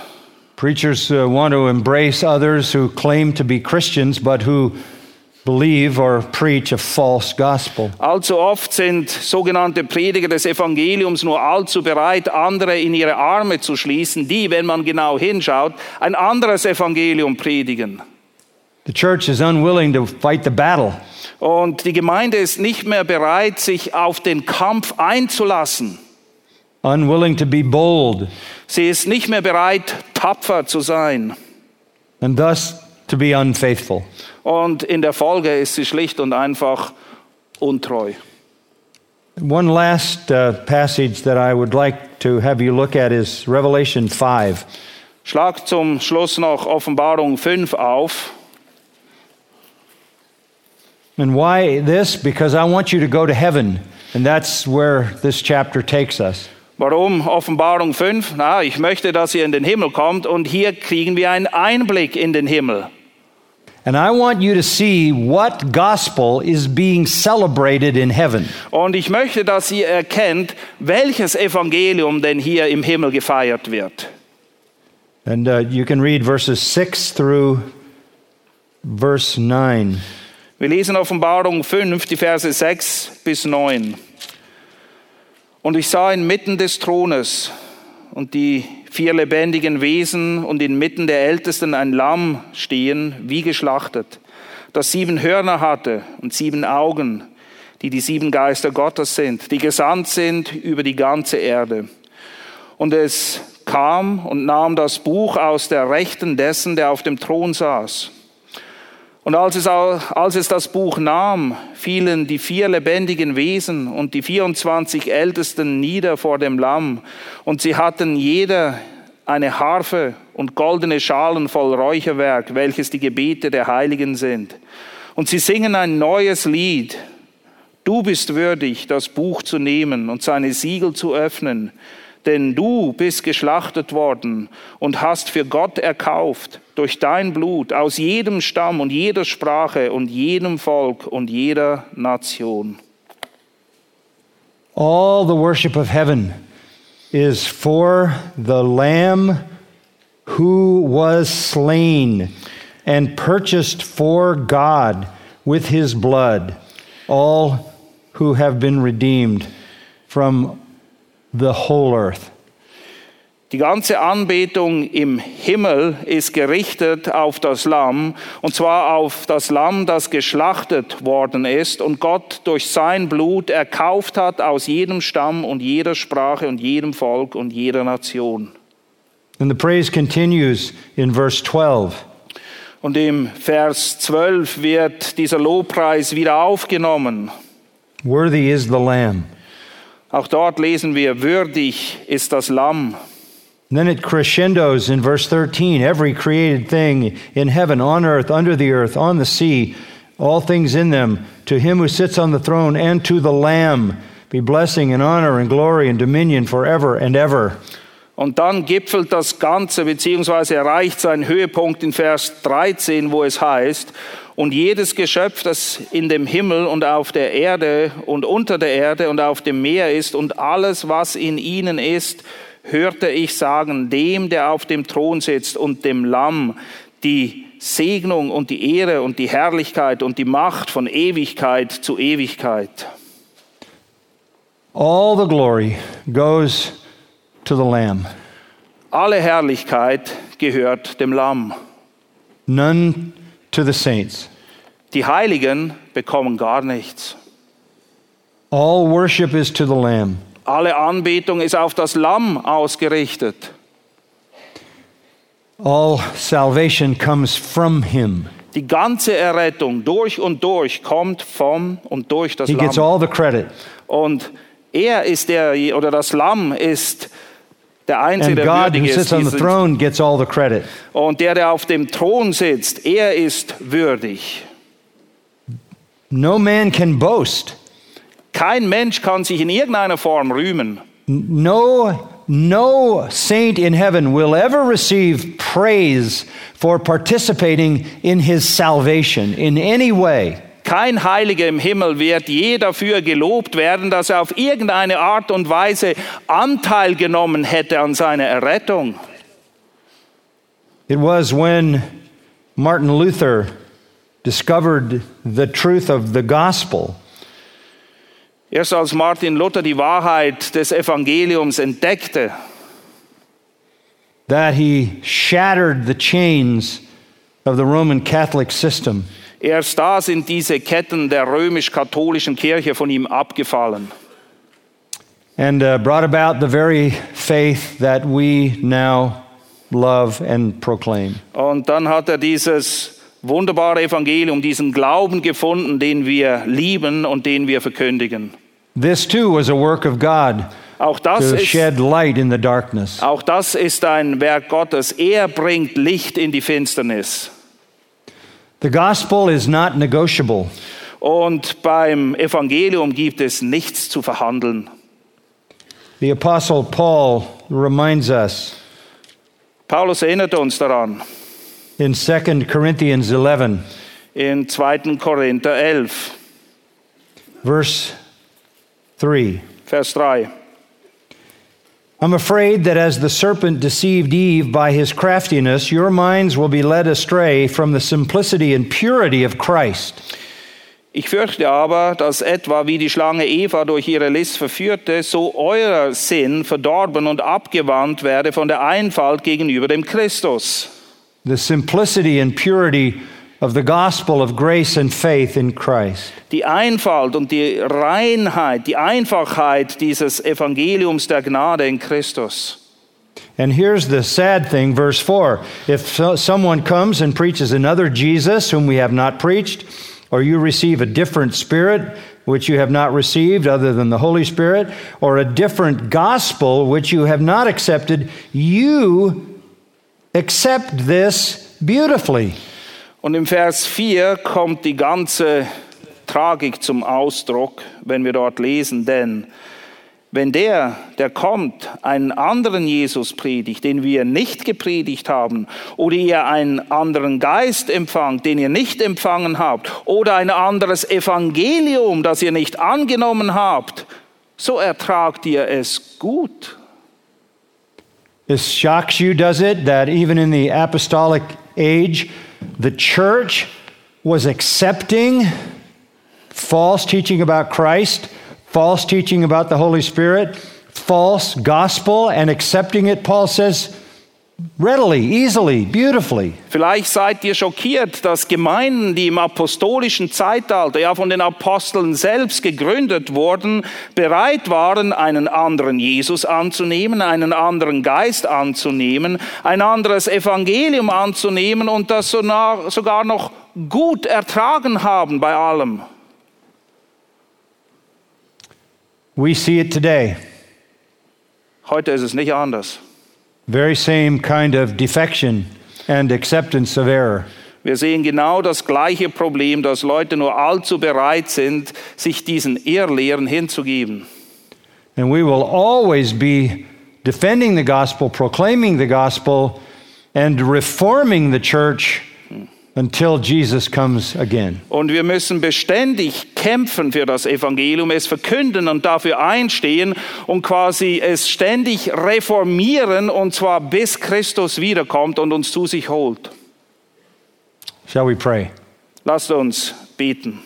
Preachers uh, want to embrace others who claim to be Christians but who believe or preach a false gospel. Allzu oft sind sogenannte Prediger des Evangeliums nur allzu bereit, andere in ihre Arme zu schließen, die, wenn man genau hinschaut, ein anderes Evangelium predigen. The church is unwilling to fight the battle. Und die Gemeinde ist nicht mehr bereit, sich auf den Kampf einzulassen. unwilling to be bold, Sie ist nicht mehr bereit, tapfer zu sein. and thus to be unfaithful. Und in der Folge ist sie schlicht und einfach untreu. One last uh, passage that I would like to have you look at is Revelation 5. Schlag zum Schluss noch Offenbarung 5 auf. And why this? Because I want you to go to heaven, and that's where this chapter takes us. Warum Offenbarung 5? Na, ich möchte, dass ihr in den Himmel kommt und hier kriegen wir einen Einblick in den Himmel. And I want you to see what gospel is being celebrated in heaven. Und ich möchte, dass ihr erkennt, welches Evangelium denn hier im Himmel gefeiert wird. And uh, you can read verses 6 through verse 9. Wir lesen Offenbarung 5, die Verse 6 bis 9. Und ich sah inmitten des Thrones und die vier lebendigen Wesen und inmitten der Ältesten ein Lamm stehen, wie geschlachtet, das sieben Hörner hatte und sieben Augen, die die sieben Geister Gottes sind, die gesandt sind über die ganze Erde. Und es kam und nahm das Buch aus der Rechten dessen, der auf dem Thron saß. Und als es, als es das Buch nahm, fielen die vier lebendigen Wesen und die 24 Ältesten nieder vor dem Lamm. Und sie hatten jeder eine Harfe und goldene Schalen voll Räucherwerk, welches die Gebete der Heiligen sind. Und sie singen ein neues Lied. Du bist würdig, das Buch zu nehmen und seine Siegel zu öffnen, denn du bist geschlachtet worden und hast für Gott erkauft durch dein Blut aus jedem Stamm und jeder Sprache und jedem Volk und jeder Nation. All the worship of heaven is for the Lamb who was slain and purchased for God with his blood all who have been redeemed from the whole earth. Die ganze Anbetung im Himmel ist gerichtet auf das Lamm, und zwar auf das Lamm, das geschlachtet worden ist und Gott durch sein Blut erkauft hat aus jedem Stamm und jeder Sprache und jedem Volk und jeder Nation. And the praise continues in verse 12. Und im Vers 12 wird dieser Lobpreis wieder aufgenommen. Worthy is the Lamb. Auch dort lesen wir, würdig ist das Lamm. Then it crescendos in verse 13 every created thing in heaven, on earth, under the earth, on the sea, all things in them, to him who sits on the throne and to the Lamb be blessing and honor and glory and dominion forever and ever. Und dann gipfelt das Ganze beziehungsweise erreicht seinen Höhepunkt in Vers 13, wo es heißt, und jedes Geschöpf, das in dem Himmel und auf der Erde und unter der Erde und auf dem Meer ist und alles, was in ihnen ist, hörte ich sagen, dem, der auf dem Thron sitzt und dem Lamm, die Segnung und die Ehre und die Herrlichkeit und die Macht von Ewigkeit zu Ewigkeit. All the glory goes to the Lamb. Alle Herrlichkeit gehört dem Lamm. None to the saints. Die Heiligen bekommen gar nichts. All worship is to the Lamb. Alle Anbetung ist auf das Lamm ausgerichtet. All salvation comes from him. Die ganze Errettung durch und durch kommt vom und durch das He gets Lamm. all the credit. Und er ist der, oder das Lamm ist der Einzige, And der God, who würdig ist. sits on the diesen- throne, gets all the credit. Und der, der auf dem Thron sitzt, er ist würdig. No man can boast. Kein Mensch kann sich in irgendeiner Form rühmen. No, no saint in heaven will ever receive praise for participating in his salvation in any way. Kein Heiliger im Himmel wird je dafür gelobt werden, dass er auf irgendeine Art und Weise Anteil genommen hätte an seiner Errettung. It was when Martin Luther discovered the truth of the gospel Erst als Martin Luther die Wahrheit des Evangeliums entdeckte, that he shattered the chains of the Roman Catholic system. erst da sind diese Ketten der römisch-katholischen Kirche von ihm abgefallen. and uh, brought about the very faith that we now love and proclaim. Und dann hat er dieses wunderbare Evangelium, diesen Glauben gefunden, den wir lieben und den wir verkündigen. This too was a work of God Auch das, to ist, shed light in the darkness. auch das ist ein Werk Gottes. Er bringt Licht in die Finsternis. The gospel is not negotiable. Und beim Evangelium gibt es nichts zu verhandeln. The Apostle Paul reminds us Paulus erinnert uns daran in 2 Corinthians 11, in 2. Korinther 11, verse 3. Vers 3. I'm afraid that as the serpent deceived Eve by his craftiness, your minds will be led astray from the simplicity and purity of Christ. Ich fürchte aber, dass etwa wie die Schlange Eva durch ihre List verführte, so euer Sinn verdorben und abgewandt werde von der Einfalt gegenüber dem Christus. The simplicity and purity of the gospel of grace and faith in Christ. Die Einfalt und die Reinheit, die Einfachheit dieses Evangeliums der Gnade in Christus. And here's the sad thing, verse 4. If so- someone comes and preaches another Jesus whom we have not preached, or you receive a different spirit which you have not received other than the Holy Spirit, or a different gospel which you have not accepted, you accept this beautifully. Und im Vers 4 kommt die ganze Tragik zum Ausdruck, wenn wir dort lesen, denn wenn der, der kommt, einen anderen Jesus predigt, den wir nicht gepredigt haben, oder ihr einen anderen Geist empfangt, den ihr nicht empfangen habt, oder ein anderes Evangelium, das ihr nicht angenommen habt, so ertragt ihr es gut. It shocks you, does it, that even in the apostolic age, the church was accepting false teaching about Christ, false teaching about the Holy Spirit, false gospel, and accepting it, Paul says, readily, easily, beautifully. Vielleicht seid ihr schockiert, dass Gemeinden, die im apostolischen Zeitalter, ja von den Aposteln selbst gegründet wurden, bereit waren, einen anderen Jesus anzunehmen, einen anderen Geist anzunehmen, ein anderes Evangelium anzunehmen und das sogar noch gut ertragen haben bei allem. We see it today. Heute ist es nicht anders. Very same kind of defection and acceptance of error. Wir sehen genau das gleiche Problem, dass Leute nur allzu bereit sind, sich diesen Irrlehren hinzugeben. And we will always be defending the gospel, proclaiming the gospel, and reforming the church until Jesus comes again. Und wir müssen beständig kämpfen für das Evangelium, es verkünden und dafür einstehen und quasi es ständig reformieren und zwar bis Christus wiederkommt und uns zu sich holt. Shall we pray? Lasst uns beten.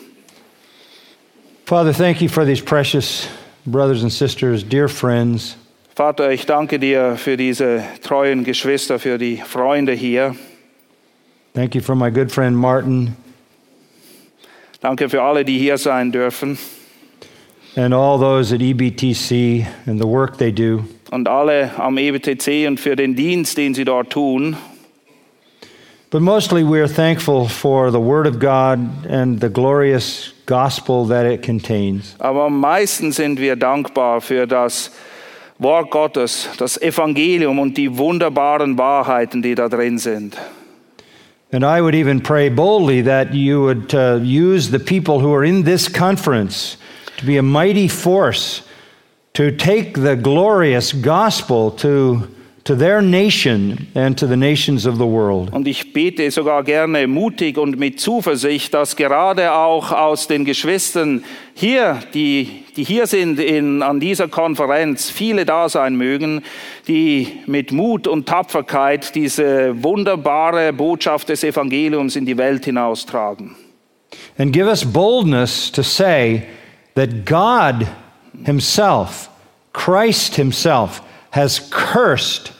Father, thank you for these precious brothers and sisters, dear friends. Vater, ich danke dir für diese treuen Geschwister, für die Freunde hier. Thank you for my good friend Martin Danke für alle, die hier sein dürfen and all those at EBTC and the work they do. und alle am EBTC und für den Dienst, den sie dort tun. But mostly we are thankful for the Word of God and the glorious gospel that it contains. Aber am meisten sind wir dankbar für das Wort Gottes, das Evangelium und die wunderbaren Wahrheiten, die da drin sind. And I would even pray boldly that you would uh, use the people who are in this conference to be a mighty force to take the glorious gospel to, to their nation and to the nations of the world. Und ich bete sogar gerne mutig und mit Zuversicht, dass gerade auch aus den Geschwistern hier, die, die hier sind in, an dieser Konferenz, viele da sein mögen, die mit Mut und Tapferkeit diese wunderbare Botschaft des Evangeliums in die Welt hinaustragen. And give us boldness to say that God Himself, Christ Himself, has cursed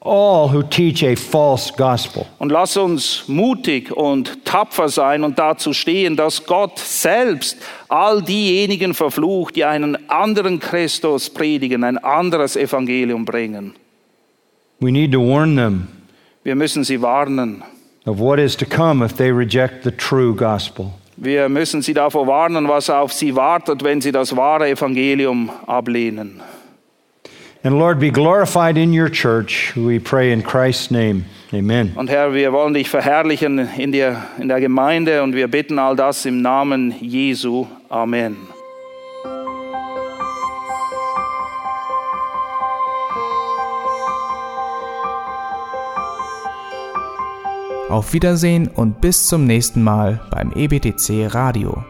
all who teach a false gospel. Und lass uns mutig und tapfer sein und dazu stehen, dass Gott selbst all diejenigen verflucht, die einen anderen Christus predigen, ein anderes Evangelium bringen. We need to warn them Wir müssen sie warnen. of what is to come if they reject the true gospel. Wir müssen sie davor warnen, was auf sie wartet, wenn sie das wahre Evangelium ablehnen. And Lord, be glorified in your church, we pray in Christ's name. Amen. Und Herr, wir wollen dich verherrlichen in der, in der Gemeinde und wir bitten all das im Namen Jesu. Amen. Auf Wiedersehen und bis zum nächsten Mal beim EBTC Radio.